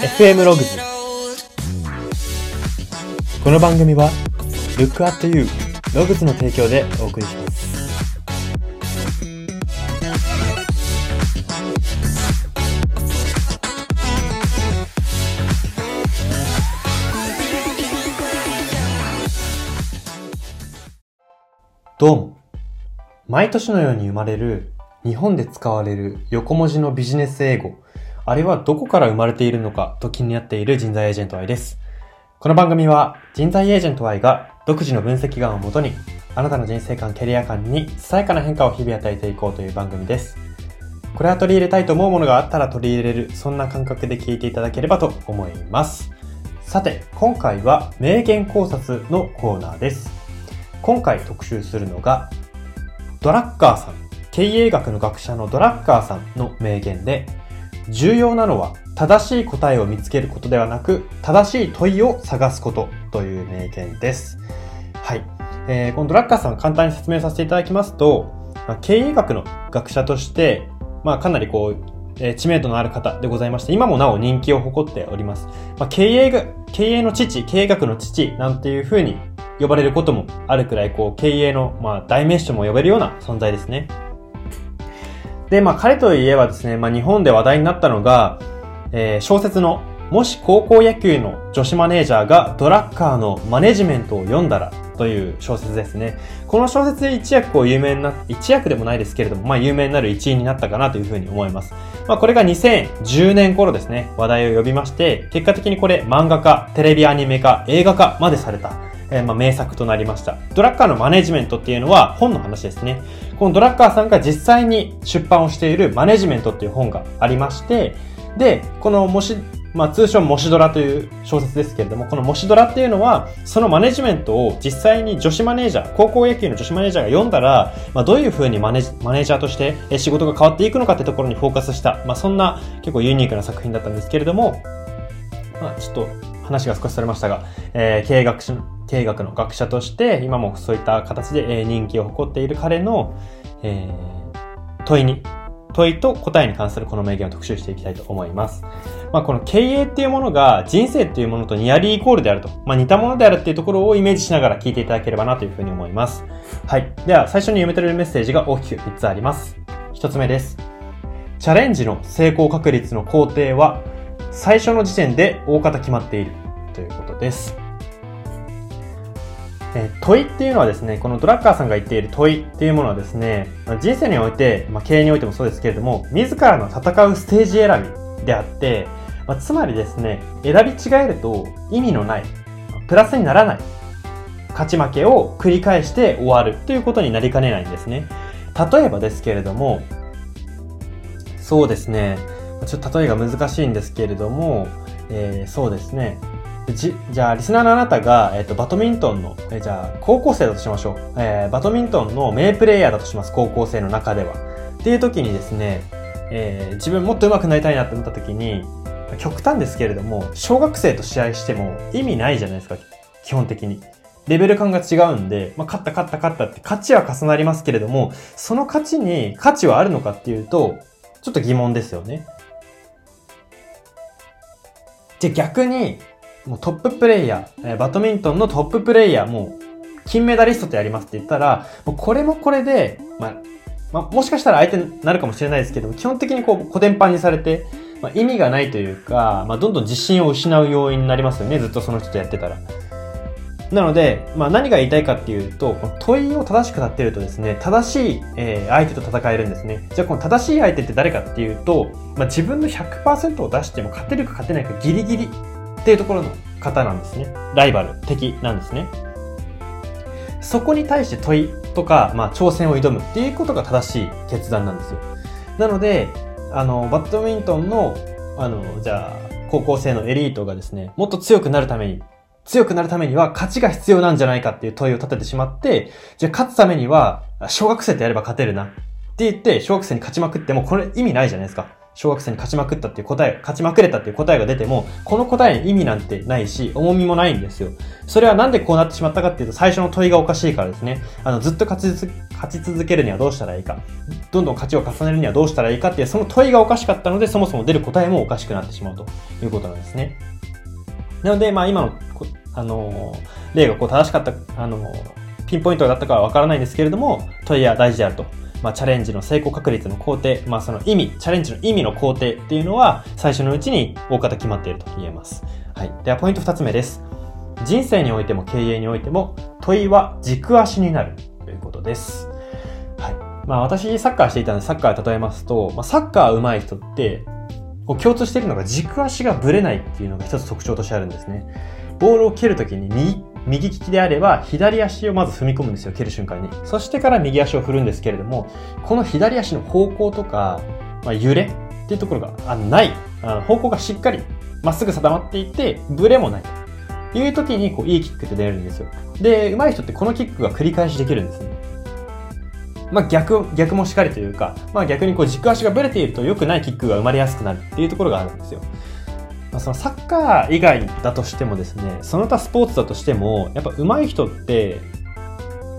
FM ログズこの番組は Look at You ログズの提供でお送りします。どうも毎年のように生まれる日本で使われる横文字のビジネス英語。あれはどこから生まれているのかと気になっている人材エージェント Y です。この番組は人材エージェント Y が独自の分析眼をもとにあなたの人生観、キャリア観にさやかな変化を日々与えていこうという番組です。これは取り入れたいと思うものがあったら取り入れる、そんな感覚で聞いていただければと思います。さて、今回は名言考察のコーナーです。今回特集するのが、ドラッカーさん、経営学の学者のドラッカーさんの名言で、重要なのは正しい答えを見つけることではなく、正しい問いを探すことという名言です。はい。えー、このドラッカーさん簡単に説明させていただきますと、まあ、経営学の学者として、まあかなりこう、えー知名度のある方でございまして、今もなお人気を誇っております。まあ、経営が、経営の父、経営学の父なんていう風に呼ばれることもあるくらい、こう、経営の、まあ、代名詞とも呼べるような存在ですね。で、まあ、彼といえばですね、まあ、日本で話題になったのが、えー小説の、もし高校野球の女子マネージャーがドラッカーのマネジメントを読んだらという小説ですね。この小説で一躍こう有名な、一躍でもないですけれども、まあ有名になる一因になったかなというふうに思います。まあこれが2010年頃ですね、話題を呼びまして、結果的にこれ漫画化、テレビアニメ化、映画化までされた。えーまあ、名作となりました。ドラッカーのマネジメントっていうのは本の話ですね。このドラッカーさんが実際に出版をしているマネジメントっていう本がありまして、で、このもし、まあ通称もしドラという小説ですけれども、このもしドラっていうのは、そのマネジメントを実際に女子マネージャー、高校野球の女子マネージャーが読んだら、まあどういう風にマネマネージャーとして仕事が変わっていくのかってところにフォーカスした、まあそんな結構ユニークな作品だったんですけれども、まあちょっと話が少しそれましたが、えー経営学者の経営学の学者として、今もそういった形で人気を誇っている彼の、えー問いに、問いと答えに関するこの名言を特集していきたいと思います。まあ、この経営っていうものが人生っていうものとニアリーイコールであると、まあ、似たものであるっていうところをイメージしながら聞いていただければなというふうに思います。はい。では、最初に読めてるメッセージが大きく3つあります。1つ目です。チャレンジの成功確率の工程は、最初の時点で大方決まっているということです。え問いっていうのはですね、このドラッカーさんが言っている問いっていうものはですね、人生において、まあ、経営においてもそうですけれども、自らの戦うステージ選びであって、まあつまりですね、選び違えると意味のない、プラスにならない、勝ち負けを繰り返して終わるということになりかねないんですね。例えばですけれども、そうですね、ちょっと例えが難しいんですけれども、えーそうですね、じ、じゃあ、リスナーのあなたが、えっ、と、バドミントンの、えじゃあ、高校生だとしましょう。えーバドミントンの名プレイヤーだとします。高校生の中では。っていう時にですね、えー自分もっと上手くなりたいなって思った時に、極端ですけれども、小学生と試合しても意味ないじゃないですか。基本的に。レベル感が違うんで、まあ、勝った勝った勝ったって勝ちは重なりますけれども、その勝ちに価値はあるのかっていうと、ちょっと疑問ですよね。じゃ逆に、もうトッププレイヤー、えバドミントンのトッププレイヤー、もう、金メダリストとやりますって言ったら、もうこれもこれで、まあ、まあ、もしかしたら相手になるかもしれないですけど、基本的にこう、古典版にされて、まあ、意味がないというか、まあ、どんどん自信を失う要因になりますよね、ずっとその人とやってたら。なので、まあ、何が言いたいかっていうと、問いを正しく立てるとですね、正しい、えー相手と戦えるんですね。じゃあこの正しい相手って誰かっていうと、まあ、自分の100%を出しても勝てるか勝てないかギリギリっていうところの方なんですね。ライバル、敵なんですね。そこに対して問いとか、まあ、挑戦を挑むっていうことが正しい決断なんですよ。なので、あの、バドミントンの、あの、じゃあ、高校生のエリートがですね、もっと強くなるために、強くなるためには勝ちが必要なんじゃないかっていう問いを立ててしまって、じゃあ勝つためには、小学生とやれば勝てるなって言って、小学生に勝ちまくってもこれ意味ないじゃないですか。小学生に勝ちまくったっていう答え、勝ちまくれたっていう答えが出ても、この答えに意味なんてないし、重みもないんですよ。それはなんでこうなってしまったかっていうと、最初の問いがおかしいからですね。あの、ずっと勝ち勝ち続けるにはどうしたらいいか。どんどん勝ちを重ねるにはどうしたらいいかっていう、その問いがおかしかったので、そもそも出る答えもおかしくなってしまうということなんですね。なので、まあ今の、あのー、例がこう正しかった、あのー、ピンポイントだったかはわからないんですけれども、問いは大事であると。まあ、チャレンジの成功確率の工程、まあ、その意味、チャレンジの意味の工程っていうのは、最初のうちに大方決まっていると言えます。はい。では、ポイント二つ目です。人生においても経営においても、問いは軸足になるということです。はい。まあ、私、サッカーしていたので、サッカー例えますと、まあ、サッカー上手い人って、共通しているのが軸足がぶれないっていうのが一つ特徴としてあるんですね。ボールを蹴るときに右右利きであれば、左足をまず踏み込むんですよ、蹴る瞬間に。そしてから右足を振るんですけれども、この左足の方向とか、まあ、揺れっていうところがあない。あの方向がしっかりまっすぐ定まっていて、ブレもない。という時に、こう、いいキックって出るんですよ。で、上手い人ってこのキックが繰り返しできるんですね。まあ逆、逆もしっかりというか、まあ逆にこう軸足がブレていると良くないキックが生まれやすくなるっていうところがあるんですよ。まあ、そのサッカー以外だとしてもですね、その他スポーツだとしても、やっぱ上手い人って、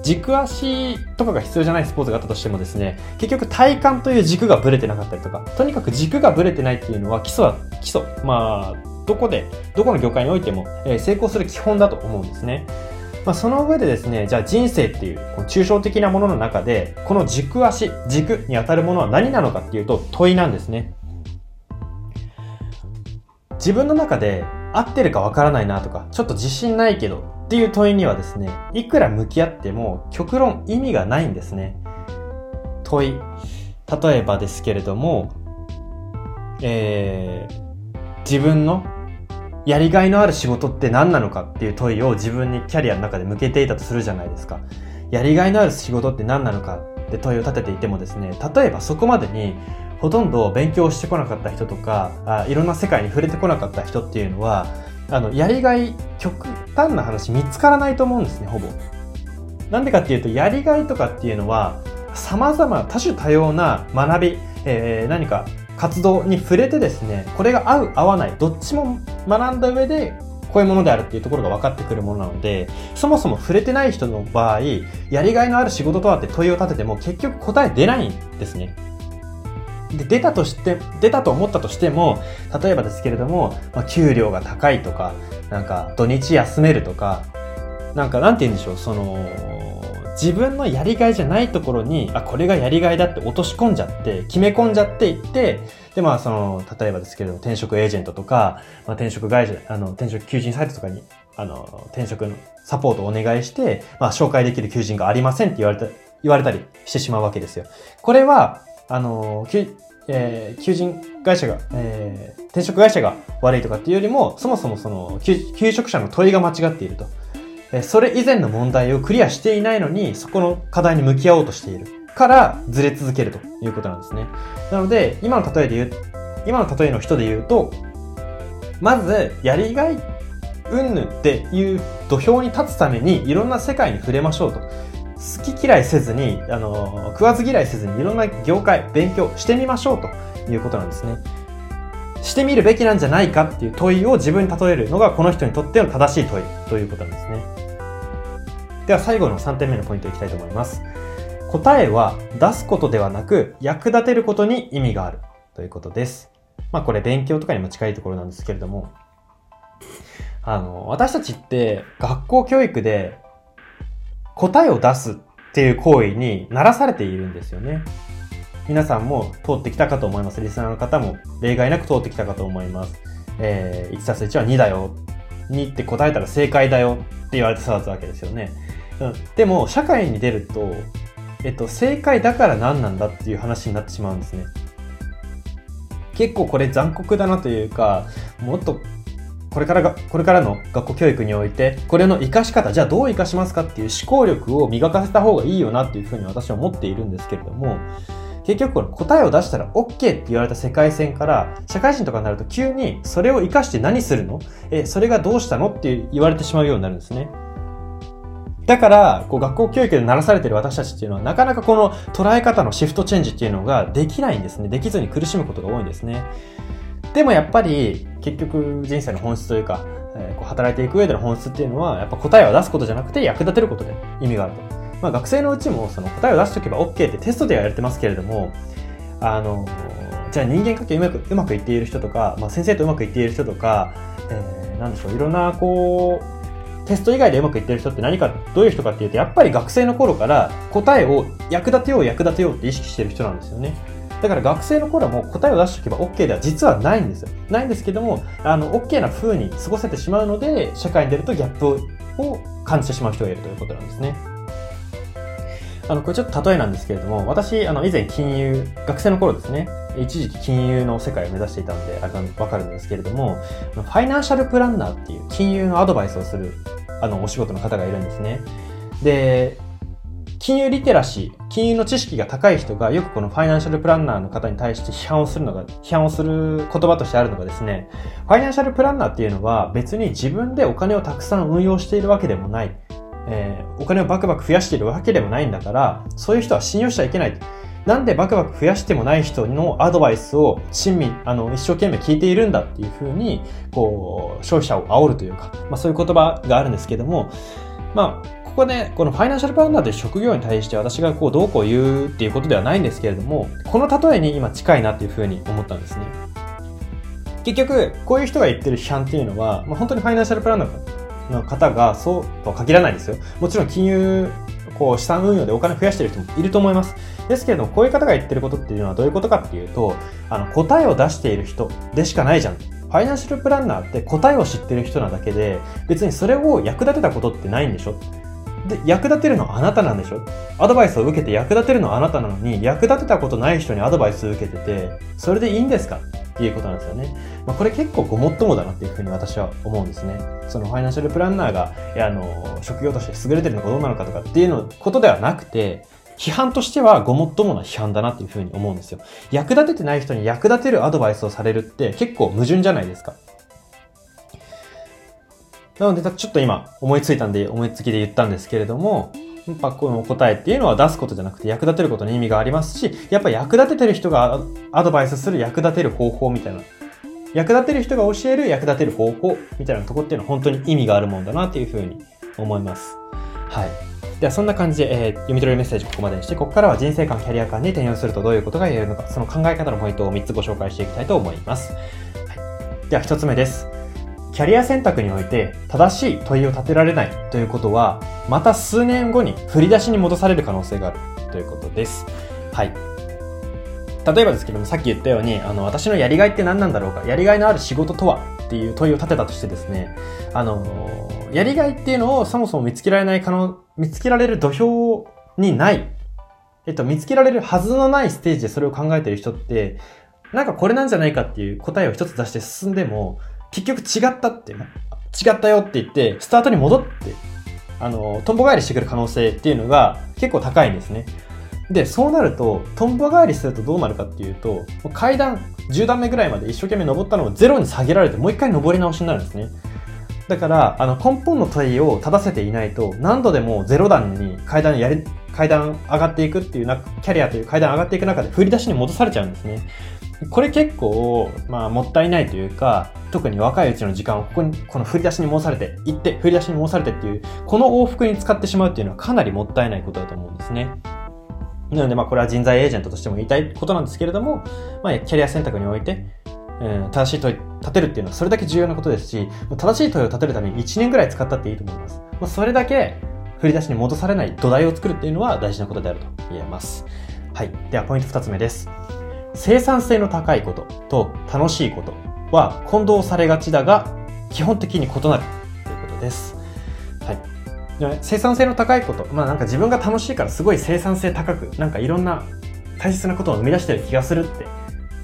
軸足とかが必要じゃないスポーツがあったとしてもですね、結局体幹という軸がブレてなかったりとか、とにかく軸がブレてないっていうのは基礎は、基礎。まあ、どこで、どこの業界においても、え、成功する基本だと思うんですね。まあ、その上でですね、じゃあ人生っていう、この抽象的なものの中で、この軸足、軸に当たるものは何なのかっていうと問いなんですね。自分の中で合ってるかわからないなとか、ちょっと自信ないけどっていう問いにはですね、いくら向き合っても極論意味がないんですね。問い。例えばですけれども、えー、自分のやりがいのある仕事って何なのかっていう問いを自分にキャリアの中で向けていたとするじゃないですか。やりがいのある仕事って何なのかって問いを立てていてもですね、例えばそこまでにほとんど勉強してこなかった人とかあいろんな世界に触れてこなかった人っていうのはあのやりがい極端な話見つからないと思うんですねほぼ。なんでかっていうとやりがいとかっていうのは様々多種多様な学び、えー、何か活動に触れてですねこれが合う合わないどっちも学んだ上でこういうものであるっていうところが分かってくるものなので、そもそも触れてない人の場合、やりがいのある仕事とはって問いを立てても結局答え出ないんですね。で、出たとして、出たと思ったとしても、例えばですけれども、まあ、給料が高いとか、なんか土日休めるとか、なんかなんて言うんでしょう、その、自分のやりがいじゃないところに、あ、これがやりがいだって落とし込んじゃって、決め込んじゃっていって、で、まあ、その、例えばですけれども、転職エージェントとか、まあ、転職会社、あの、転職求人サイトとかに、あの、転職のサポートをお願いして、まあ、紹介できる求人がありませんって言われた、言われたりしてしまうわけですよ。これは、あの、えー、求人会社が、えー、転職会社が悪いとかっていうよりも、そもそもその、求職者の問いが間違っていると。えー、それ以前の問題をクリアしていないのに、そこの課題に向き合おうとしているから、ずれ続けるということなんですね。なので、今の例えで言う、今の例えの人で言うと、まず、やりがい、うんぬっていう土俵に立つために、いろんな世界に触れましょうと。好き嫌いせずに、あの、食わず嫌いせずにいろんな業界、勉強してみましょうということなんですね。してみるべきなんじゃないかっていう問いを自分に例えるのがこの人にとっての正しい問いということなんですね。では最後の3点目のポイントいきたいと思います。答えは出すことではなく役立てることに意味があるということです。まあこれ勉強とかにも近いところなんですけれども、あの、私たちって学校教育で答えを出すっていう行為にならされているんですよね。皆さんも通ってきたかと思います。リスナーの方も例外なく通ってきたかと思います。えー、1たす1は2だよ。2って答えたら正解だよって言われて育つわけですよね。うん、でも、社会に出ると、えっと、正解だから何なんだっていう話になってしまうんですね。結構これ残酷だなというか、もっとこれからが、これからの学校教育において、これの活かし方、じゃあどう活かしますかっていう思考力を磨かせた方がいいよなっていうふうに私は思っているんですけれども、結局この答えを出したら OK って言われた世界線から、社会人とかになると急にそれを活かして何するの？え、それがどうしたのって言われてしまうようになるんですね。だから、こう学校教育で鳴らされてる私たちっていうのは、なかなかこの捉え方のシフトチェンジっていうのができないんですね。できずに苦しむことが多いんですね。でもやっぱり、結局人生の本質というか、えーこう働いていく上での本質っていうのは、やっぱ答えを出すことじゃなくて役立てることで意味があると。まあ学生のうちもその答えを出しとけば OK ってテストではやれてますけれども、あの、じゃあ人間関係うまくうまくいっている人とか、まあ先生とうまくいっている人とか、えー、なんでしょう、いろんなこう、テスト以外でうまくいってる人って何か、どういう人かっていうと、やっぱり学生の頃から答えを役立てよう役立てようって意識してる人なんですよね。だから学生の頃はもう答えを出しておけば OK では実はないんですよ。ないんですけども、あの、OK な風に過ごせてしまうので、社会に出るとギャップを感じてしまう人がいるということなんですね。あの、これちょっと例えなんですけれども、私、あの、以前金融、学生の頃ですね、一時期金融の世界を目指していたので、あれわかるんですけれども、ファイナンシャルプランナーっていう金融のアドバイスをする、あの、お仕事の方がいるんですね。で、金融リテラシー、金融の知識が高い人がよくこのファイナンシャルプランナーの方に対して批判をするのが、批判をする言葉としてあるのがですね、ファイナンシャルプランナーっていうのは別に自分でお金をたくさん運用しているわけでもない。えーお金をバクバク増やしているわけでもないんだから、そういう人は信用しちゃいけない。なんでバクバク増やしてもない人のアドバイスを親身、あの、一生懸命聞いているんだっていうふうに、こう、消費者を煽るというか、まあそういう言葉があるんですけども、まあ、ここで、このファイナンシャルプランナーという職業に対して私がこう、どうこう言うっていうことではないんですけれども、この例えに今近いなっていうふうに思ったんですね。結局、こういう人が言ってる批判っていうのは、まあ、本当にファイナンシャルプランナーの方がそうとは限らないですよ。もちろん金融、こう資産運用でお金増やしてる人もいると思います。ですけれども、こういう方が言ってることっていうのはどういうことかっていうと、あの、答えを出している人でしかないじゃん。ファイナンシャルプランナーって答えを知ってる人なだけで、別にそれを役立てたことってないんでしょで、役立てるのはあなたなんでしょ？アドバイスを受けて役立てるのはあなたなのに、役立てたことない人にアドバイスを受けてて、それでいいんですか？っていうことなんですよね。まあ、これ結構ごもっともだなっていうふうに私は思うんですね。そのファイナンシャルプランナーが、いやあの、職業として優れてるのかどうなのかとかっていうのことではなくて、批判としてはごもっともな批判だなっていうふうに思うんですよ。役立ててない人に役立てるアドバイスをされるって結構矛盾じゃないですか。なので、ちょっと今思いついたんで、思いつきで言ったんですけれども、やっぱこの答えっていうのは出すことじゃなくて役立てることに意味がありますし、やっぱ役立ててる人がアドバイスする役立てる方法みたいな。役立てる人が教える役立てる方法みたいなとこっていうのは本当に意味があるもんだなっていうふうに思います。はい。ではそんな感じで、えー読み取れるメッセージここまでにして、ここからは人生観、キャリア観に転用するとどういうことが言えるのか、その考え方のポイントを3つご紹介していきたいと思います。はい、では1つ目です。キャリア選択において正しい問いを立てられないということは、また数年後に振り出しに戻される可能性があるということです。はい。例えばですけども、さっき言ったように、あの、私のやりがいって何なんだろうか、やりがいのある仕事とはっていう問いを立てたとしてですね、あの、やりがいっていうのをそもそも見つけられない可能、見つけられる土俵にない、えっと、見つけられるはずのないステージでそれを考えてる人って、なんかこれなんじゃないかっていう答えを一つ出して進んでも、結局違ったって、違ったよって言って、スタートに戻って、あの、とんぼ返りしてくる可能性っていうのが結構高いんですね。で、そうなると、とんぼ返りするとどうなるかっていうと、階段10段目ぐらいまで一生懸命登ったのをゼロに下げられて、もう一回登り直しになるんですね。だから、あの、根本の問いを正せていないと、何度でもゼロ段に階段やり、階段上がっていくっていうな、キャリアという階段上がっていく中で振り出しに戻されちゃうんですね。これ結構、まあ、もったいないというか、特に若いうちの時間をここに、この振り出しに戻されて、行って、振り出しに戻されてっていう、この往復に使ってしまうっていうのはかなりもったいないことだと思うんですね。なので、まあ、これは人材エージェントとしても言いたいことなんですけれども、まあ、キャリア選択において、うん、正しい問い立てるっていうのはそれだけ重要なことですし、正しい問いを立てるために1年ぐらい使ったっていいと思います。まあ、それだけ振り出しに戻されない土台を作るっていうのは大事なことであると言えます。はい。では、ポイント2つ目です。生産性の高いことと楽しいことは混同されがちだが、基本的に異なるということです。はい。生産性の高いこと、まあなんか自分が楽しいからすごい生産性高く、なんかいろんな大切なことを生み出してる気がするって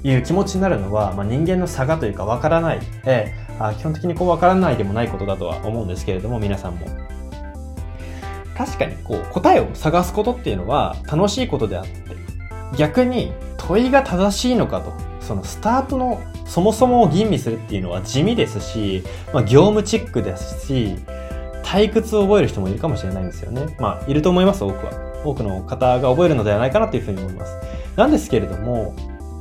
いう気持ちになるのは、まあ、人間の差がというかわからない、ええあ基本的にこうわからないでもないことだとは思うんですけれども、皆さんも。確かにこう答えを探すことっていうのは楽しいことであって、逆に問いが正しいのかと、そのスタートのそもそもを吟味するっていうのは地味ですし、まあ、業務チックですし、退屈を覚える人もいるかもしれないんですよね。まあ、いると思います、多くは。多くの方が覚えるのではないかなというふうに思います。なんですけれども、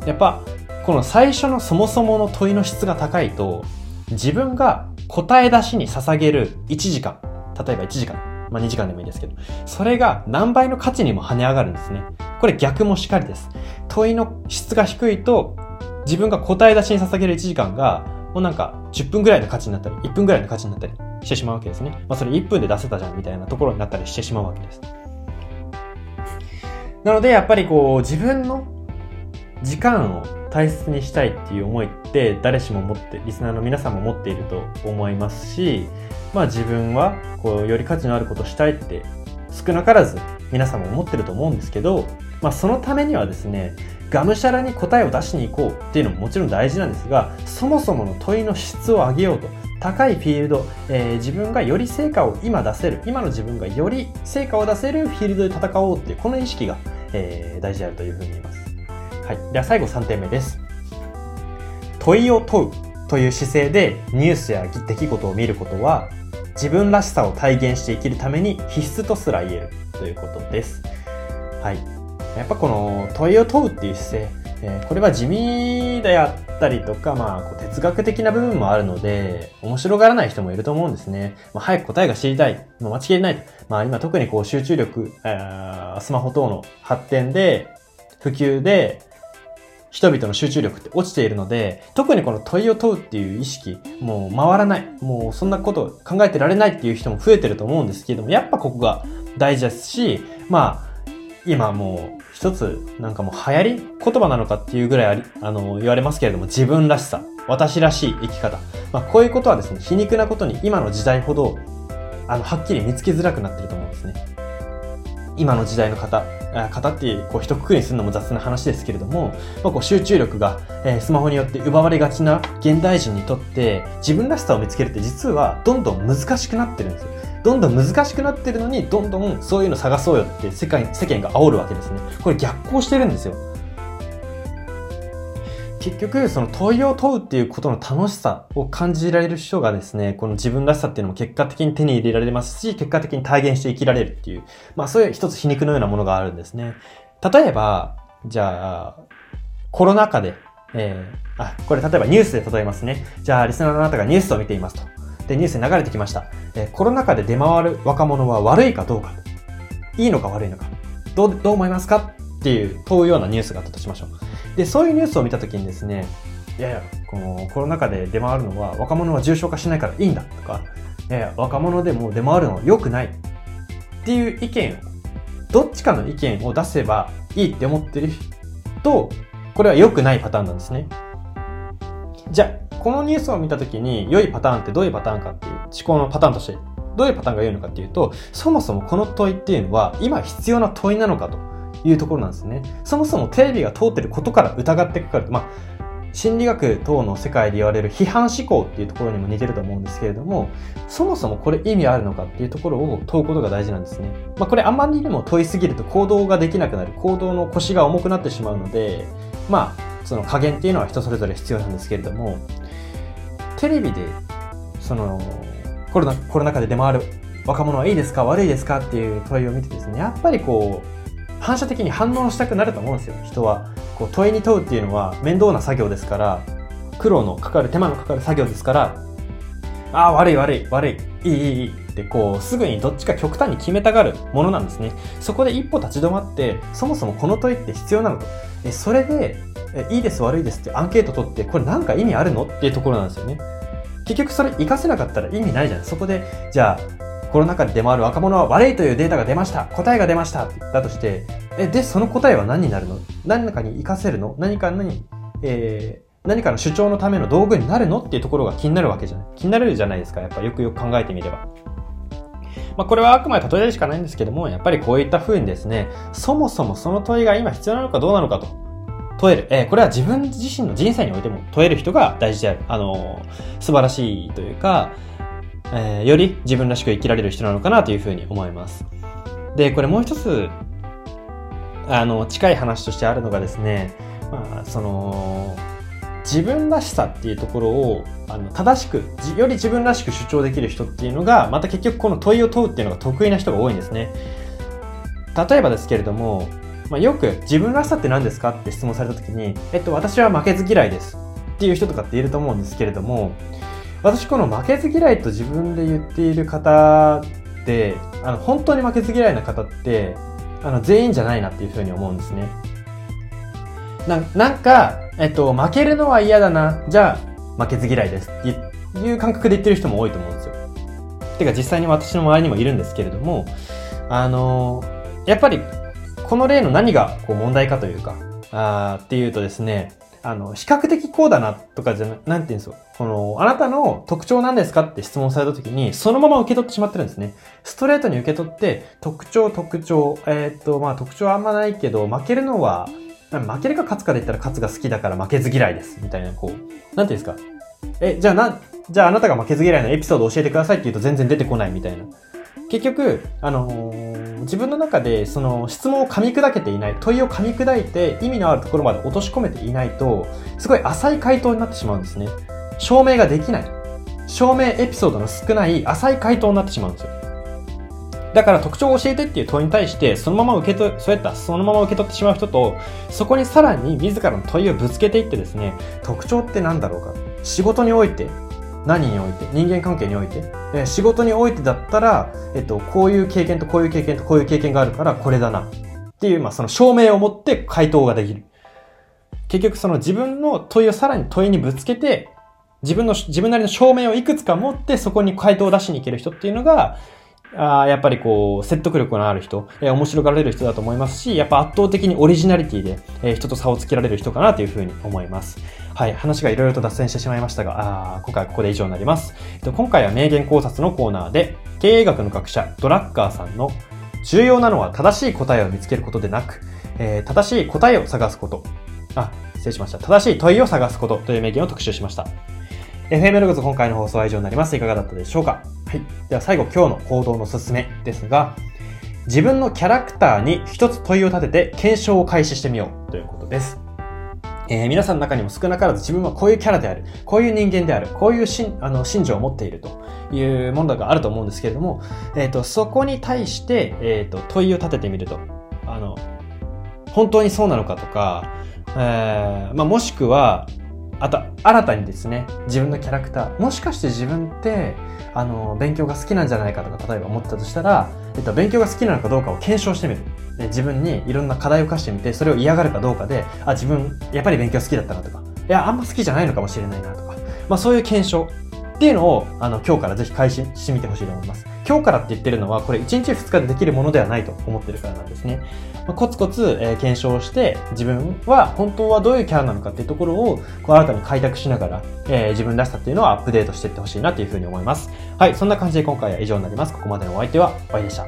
やっぱ、この最初のそもそもの問いの質が高いと、自分が答え出しに捧げる1時間、例えば1時間、まあ2時間でもいいですけど、それが何倍の価値にも跳ね上がるんですね。これ逆もしかりです。問いの質が低いと、自分が答え出しに捧げる1時間が、もうなんか10分ぐらいの価値になったり、1分ぐらいの価値になったりしてしまうわけですね。まあそれ1分で出せたじゃんみたいなところになったりしてしまうわけです。なのでやっぱりこう自分の時間を大切にしたいっていう思いって誰しも持って、リスナーの皆さんも持っていると思いますし、まあ自分はこうより価値のあることをしたいって少なからず皆さんも思ってると思うんですけど、まあそのためにはですね、がむしゃらに答えを出しに行こうっていうのももちろん大事なんですが、そもそもの問いの質を上げようと。高いフィールド、えー、自分がより成果を今出せる、今の自分がより成果を出せるフィールドで戦おうっていう、この意識が、えー、大事であるというふうに言います。はい。では最後3点目です。問いを問うという姿勢でニュースや出来事を見ることは、自分らしさを体現して生きるために必須とすら言えるということです。はい。やっぱこの問いを問うっていう姿勢、えー、これは地味であったりとか、まあ、こう哲学的な部分もあるので、面白がらない人もいると思うんですね。まあ、早く答えが知りたい。まあ、間違いない。まあ、今特にこう集中力、スマホ等の発展で、普及で、人々の集中力って落ちているので、特にこの問いを問うっていう意識、もう回らない。もうそんなこと考えてられないっていう人も増えてると思うんですけれども、やっぱここが大事ですし、まあ、今もう一つなんかもう流行り言葉なのかっていうぐらいありあの言われますけれども自分らしさ、私らしい生き方。まあこういうことはですね、皮肉なことに今の時代ほどあのはっきり見つけづらくなってると思うんですね。今の時代の方、方って、こう、一括りにするのも雑な話ですけれども、まあ、こう、集中力が、え、スマホによって奪われがちな現代人にとって、自分らしさを見つけるって実は、どんどん難しくなってるんですよ。どんどん難しくなってるのに、どんどんそういうの探そうよって世界、世間が煽るわけですね。これ逆行してるんですよ。結局、その問いを問うっていうことの楽しさを感じられる人がですね、この自分らしさっていうのも結果的に手に入れられますし、結果的に体現して生きられるっていう、まあそういう一つ皮肉のようなものがあるんですね。例えば、じゃあ、コロナ禍で、えー、あ、これ例えばニュースで例えますね。じゃあ、リスナーのあなたがニュースを見ていますと。で、ニュースに流れてきました。えー、コロナ禍で出回る若者は悪いかどうか。いいのか悪いのか。どう、どう思いますかっていう問うようなニュースがあったとしましょう。で、そういうニュースを見たときにですね、いやいや、このコロナ禍で出回るのは若者は重症化しないからいいんだとか、いやいや、若者でも出回るのは良くないっていう意見を、どっちかの意見を出せばいいって思ってると、これは良くないパターンなんですね。じゃあ、このニュースを見たときに良いパターンってどういうパターンかっていう思考のパターンとしてどういうパターンが良いのかっていうと、そもそもこの問いっていうのは今必要な問いなのかと。いうところなんですね。そもそもテレビが通ってることから疑っていくから、まあ、心理学等の世界で言われる批判思考っていうところにも似てると思うんですけれども、そもそもこれ意味あるのかっていうところを問うことが大事なんですね。まあこれあまりにも問いすぎると行動ができなくなる、行動の腰が重くなってしまうので、まあその加減っていうのは人それぞれ必要なんですけれども、テレビで、その、コロナ、コロナ禍で出回る若者はいいですか？悪いですか？っていう問いを見てですね、やっぱりこう、反射的に反応したくなると思うんですよ、人は。こう問いに問うっていうのは面倒な作業ですから、苦労のかかる、手間のかかる作業ですから、ああ、悪い悪い悪い、いいいいいいってこう、すぐにどっちか極端に決めたがるものなんですね。そこで一歩立ち止まって、そもそもこの問いって必要なのと。え、それで、え、いいです悪いですってアンケート取って、これなんか意味あるのっていうところなんですよね。結局それ活かせなかったら意味ないじゃん。そこで、じゃあ、コロナ禍で出回る若者は悪いというデータが出ました。答えが出ました。だとして、え、で、その答えは何になるの？何かに活かせるの？何か何、えー、何かの主張のための道具になるの？っていうところが気になるわけじゃない。気になるじゃないですか。やっぱよくよく考えてみれば。まあ、これはあくまで例えでしかないんですけども、やっぱりこういった風にですね、そもそもその問いが今必要なのかどうなのかと問える。えー、これは自分自身の人生においても問える人が大事である。あのー、素晴らしいというか、えー、より自分らしく生きられる人なのかなというふうに思います。で、これもう一つ、あの、近い話としてあるのがですね、まあ、その、自分らしさっていうところを、あの、正しく、より自分らしく主張できる人っていうのが、また結局この問いを問うっていうのが得意な人が多いんですね。例えばですけれども、まあ、よく自分らしさって何ですかって質問された時に、えっと、私は負けず嫌いですっていう人とかっていると思うんですけれども、私この負けず嫌いと自分で言っている方って、あの、本当に負けず嫌いな方って、あの、全員じゃないなっていうふうに思うんですね。ななんか、えっと、負けるのは嫌だな。じゃあ、負けず嫌いですっていう感覚で言ってる人も多いと思うんですよ。てか実際に私の周りにもいるんですけれども、あのやっぱり、この例の何がこう問題かというか、あっていうとですね、あの、比較的こうだなとかじゃな、なんて言うんですよ。この、あなたの特徴なんですかって質問された時に、そのまま受け取ってしまってるんですね。ストレートに受け取って、特徴、特徴、えー、っと、まあ特徴はあんまないけど、負けるのは、負けるか勝つかで言ったら勝つが好きだから負けず嫌いです。みたいな、こう、なんていうんですか。え、じゃあな、じゃああなたが負けず嫌いのエピソードを教えてくださいって言うと全然出てこないみたいな。結局、あのー、自分の中でその質問を噛み砕けていない、問いを噛み砕いて意味のあるところまで落とし込めていないと、すごい浅い回答になってしまうんですね。証明ができない。証明エピソードの少ない浅い回答になってしまうんですよ。だから特徴を教えてっていう問いに対して、そのまま受け取、そうやったそのまま受け取ってしまう人と、そこにさらに自らの問いをぶつけていってですね、特徴って何だろうか。仕事において、何において、人間関係において、え仕事においてだったら、えっと、こういう経験とこういう経験とこういう経験があるからこれだな。っていう、まあ、その証明を持って回答ができる。結局その自分の問いをさらに問いにぶつけて、自分の、自分なりの証明をいくつか持ってそこに回答を出しに行ける人っていうのが、あやっぱりこう、説得力のある人、えー、面白がられる人だと思いますし、やっぱ圧倒的にオリジナリティで、えー、人と差をつけられる人かなというふうに思います。はい、話がいろいろと脱線してしまいましたが、あ今回はここで以上になります。えっと、今回は名言考察のコーナーで、経営学の学者、ドラッカーさんの、重要なのは正しい答えを見つけることでなく、えー、正しい答えを探すこと。あ、失礼しました。正しい問いを探すことという名言を特集しました。FM ログズ今回の放送は以上になります。いかがだったでしょうか？はい。では最後今日の行動のすすめですが、自分のキャラクターに一つ問いを立てて検証を開始してみようということです。えー、皆さんの中にも少なからず自分はこういうキャラである、こういう人間である、こういうしあの心情を持っているというものがあると思うんですけれども、えっ、ー、と、そこに対して、えっ、ー、と、問いを立ててみると、あの、本当にそうなのかとか、えー、まあ、もしくは、あと、新たにですね、自分のキャラクター、もしかして自分って、あの、勉強が好きなんじゃないかとか、例えば思ってたとしたら、えっと、勉強が好きなのかどうかを検証してみる。で自分にいろんな課題を課してみて、それを嫌がるかどうかで、あ、自分、やっぱり勉強好きだったなとか、いや、あんま好きじゃないのかもしれないなとか、まあそういう検証っていうのを、あの、今日からぜひ開始してみてほしいと思います。今日からって言ってるのは、これ1日2日でできるものではないと思ってるからなんですね。ま、コツコツ、えー、検証して、自分は本当はどういうキャラなのかっていうところを、こう新たに開拓しながら、え、自分らしさっていうのはアップデートしていってほしいなというふうに思います。はい、そんな感じで今回は以上になります。ここまでのお相手は、おいでした。